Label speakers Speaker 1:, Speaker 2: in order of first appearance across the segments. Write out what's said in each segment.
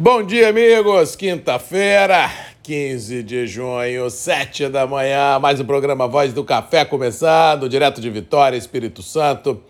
Speaker 1: Bom dia, amigos. Quinta-feira, 15 de junho, 7 da manhã. Mais um programa Voz do Café começando, direto de Vitória, Espírito Santo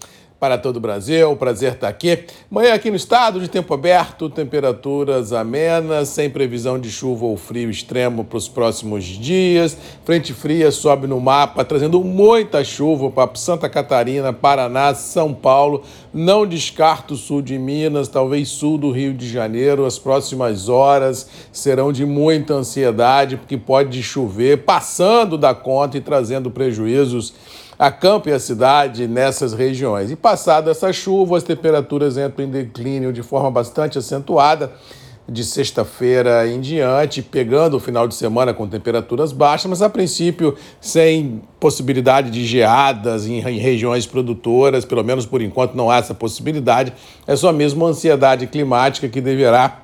Speaker 1: para todo o Brasil. Prazer estar aqui. Manhã aqui no estado, de tempo aberto, temperaturas amenas, sem previsão de chuva ou frio extremo para os próximos dias. Frente fria sobe no mapa, trazendo muita chuva para Santa Catarina, Paraná, São Paulo. Não descarto o sul de Minas, talvez sul do Rio de Janeiro. As próximas horas serão de muita ansiedade, porque pode chover, passando da conta e trazendo prejuízos a campo e a cidade nessas regiões. E passada essa chuva, as temperaturas entram em declínio de forma bastante acentuada de sexta-feira em diante, pegando o final de semana com temperaturas baixas, mas a princípio sem possibilidade de geadas em, em, regiões produtoras, pelo menos por enquanto não há essa possibilidade, é só mesmo a ansiedade climática que deverá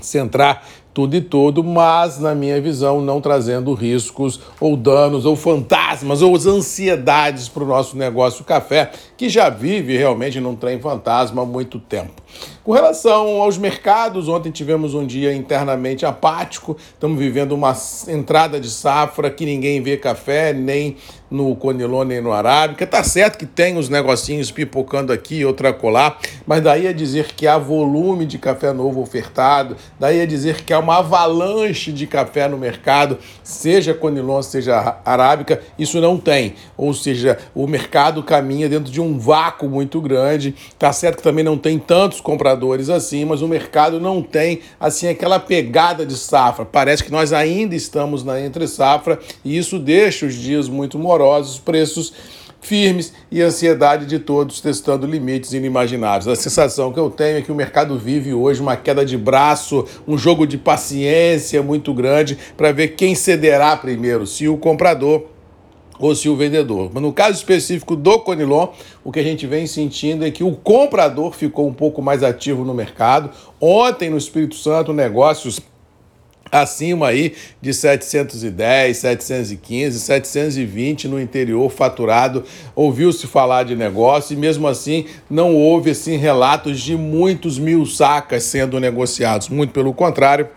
Speaker 1: centrar tudo e todo, mas, na minha visão, não trazendo riscos ou danos ou fantasmas ou ansiedades para o nosso negócio café, que já vive realmente num trem fantasma há muito tempo. Com relação aos mercados, ontem tivemos um dia internamente apático, estamos vivendo uma entrada de safra que ninguém vê café, nem no Conilon, nem no Arábica. Tá certo que tem os negocinhos pipocando aqui, outra colar, mas daí a dizer que há volume de café novo ofertado, daí a dizer que há uma avalanche de café no mercado, seja Conilon, seja Arábica, isso não tem. Ou seja, o mercado caminha dentro de um vácuo muito grande. Tá certo que também não tem tantos compradores assim, mas o mercado não tem assim aquela pegada de safra. Parece que nós ainda estamos na entre safra e isso deixa os dias muito morosos, preços firmes e ansiedade de todos testando limites inimagináveis. A sensação que eu tenho é que o mercado vive hoje uma queda de braço, um jogo de paciência muito grande para ver quem cederá primeiro, se o comprador ou se o vendedor. Mas no caso específico do Conilon, o que a gente vem sentindo é que o comprador ficou um pouco mais ativo no mercado. Ontem, no Espírito Santo, negócios acima aí de 710, 715, 720 no interior faturado. Ouviu-se falar de negócio e mesmo assim não houve assim relatos de muitos mil sacas sendo negociados. Muito pelo contrário,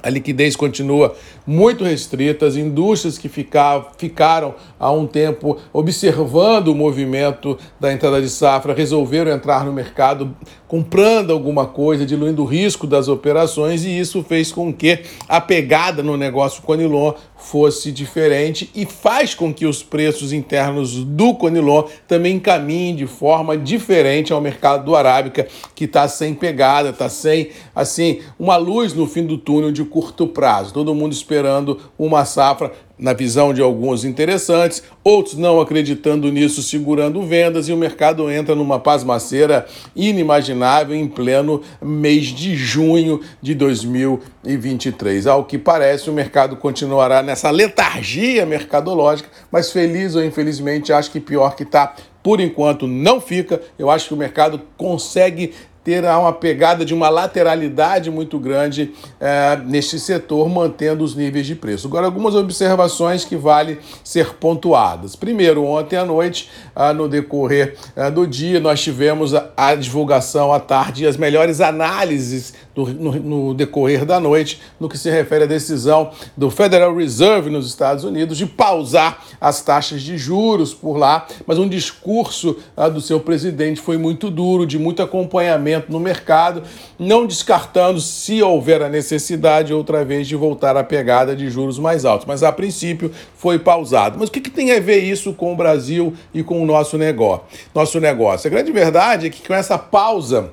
Speaker 1: a liquidez continua muito restrita, as indústrias que ficaram há um tempo observando o movimento da entrada de safra resolveram entrar no mercado comprando alguma coisa, diluindo o risco das operações, e isso fez com que a pegada no negócio Conilon fosse diferente e faz com que os preços internos do Conilon também caminhem de forma diferente ao mercado do Arábica, que está sem pegada, está sem assim uma luz no fim do túnel de curto prazo. Todo mundo esperando uma safra na visão de alguns interessantes, outros não acreditando nisso, segurando vendas, e o mercado entra numa pasmaceira inimaginável em pleno mês de junho de 2023. Ao que parece, o mercado continuará nessa letargia mercadológica, mas feliz ou infelizmente, acho que pior que está por enquanto não fica. Eu acho que o mercado consegue ter uma pegada de uma lateralidade muito grande é, neste setor, mantendo os níveis de preço. Agora, algumas observações que vale ser pontuadas. Primeiro, ontem à noite, ah, no decorrer ah, do dia, nós tivemos a, a, divulgação à tarde e as melhores análises do, no, no, decorrer da noite no que se refere à decisão do Federal Reserve nos Estados Unidos de pausar as taxas de juros por lá, mas um discurso ah, do seu presidente foi muito duro, de muito acompanhamento no mercado, não descartando, se houver a necessidade, outra vez, de voltar à pegada de juros mais altos. Mas a princípio foi pausado. Mas o que, que tem a ver isso com o Brasil e com o nosso negócio? Nosso negócio. A grande verdade é que com essa pausa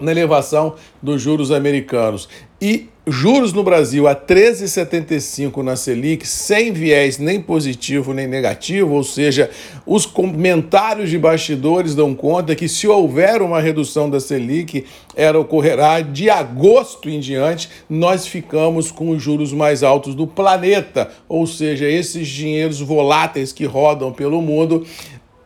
Speaker 1: na elevação dos juros americanos e juros no Brasil a 13,75 na Selic, sem viés nem positivo nem negativo, ou seja, os comentários de bastidores dão conta que se houver uma redução da Selic, ela ocorrerá de agosto em diante, nós ficamos com os juros mais altos do planeta, ou seja, esses dinheiros voláteis que rodam pelo mundo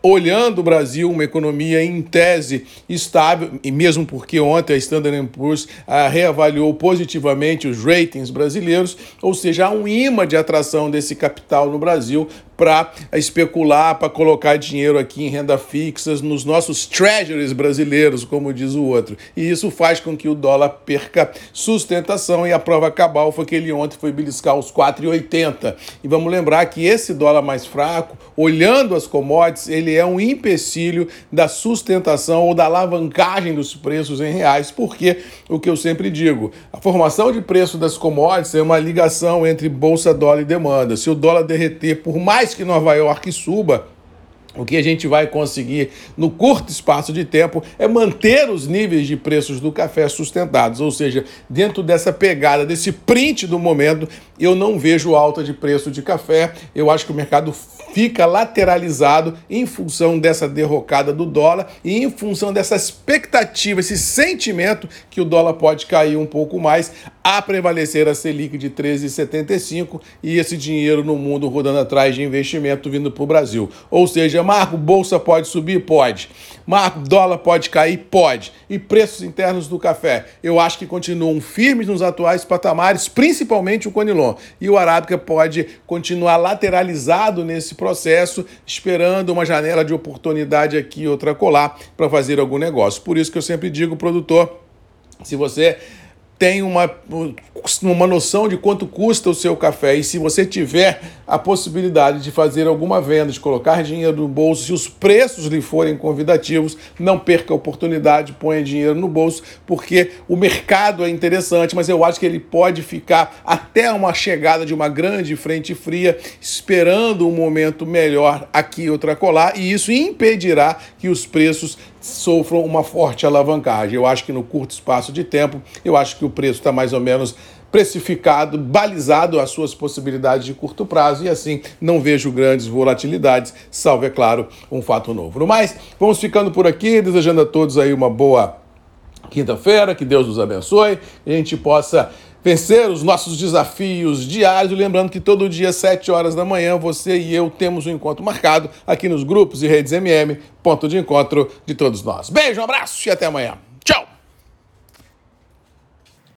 Speaker 1: olhando o Brasil, uma economia em tese estável, e mesmo porque ontem a Standard Poor's ah, reavaliou positivamente os ratings brasileiros, ou seja, há um imã de atração desse capital no Brasil para especular, para colocar dinheiro aqui em renda fixa, nos nossos treasuries brasileiros, como diz o outro. E isso faz com que o dólar perca sustentação e a prova cabal foi que ele ontem foi beliscar os 4,80. E vamos lembrar que esse dólar mais fraco, olhando as commodities, ele é um empecilho da sustentação ou da alavancagem dos preços em reais, porque o que eu sempre digo, a formação de preço das commodities é uma ligação entre bolsa, dólar e demanda. Se o dólar derreter, por mais que Nova York suba, o que a gente vai conseguir no curto espaço de tempo é manter os níveis de preços do café sustentados, ou seja, dentro dessa pegada, desse print do momento, eu não vejo alta de preço de café. Eu acho que o mercado fica lateralizado em função dessa derrocada do dólar e em função dessa expectativa, esse sentimento que o dólar pode cair um pouco mais, a prevalecer a Selic de 13,75 e esse dinheiro no mundo rodando atrás de investimento vindo para o Brasil. Ou seja, Marco, bolsa pode subir? Pode. Marco, dólar pode cair? Pode. E preços internos do café? Eu acho que continuam firmes nos atuais patamares, principalmente o Conilon. E o Arábica pode continuar lateralizado nesse processo, esperando uma janela de oportunidade aqui, outra colar, para fazer algum negócio. Por isso que eu sempre digo, produtor, se você tem uma, uma noção de quanto custa o seu café. E se você tiver a possibilidade de fazer alguma venda, de colocar dinheiro no bolso, se os preços lhe forem convidativos, não perca a oportunidade, ponha dinheiro no bolso, porque o mercado é interessante, mas eu acho que ele pode ficar até uma chegada de uma grande frente fria, esperando um momento melhor aqui outra colar, e isso impedirá que os preços sofram uma forte alavancagem. Eu acho que no curto espaço de tempo, eu acho que o preço está mais ou menos precificado, balizado as suas possibilidades de curto prazo e assim não vejo grandes volatilidades, salvo, é claro, um fato novo. No mais, vamos ficando por aqui, desejando a todos aí uma boa quinta-feira, que Deus nos abençoe, e a gente possa vencer os nossos desafios diários. Lembrando que todo dia, às 7 horas da manhã, você e eu temos um encontro marcado aqui nos grupos e redes MM, ponto de encontro de todos nós. Beijo, um abraço e até amanhã.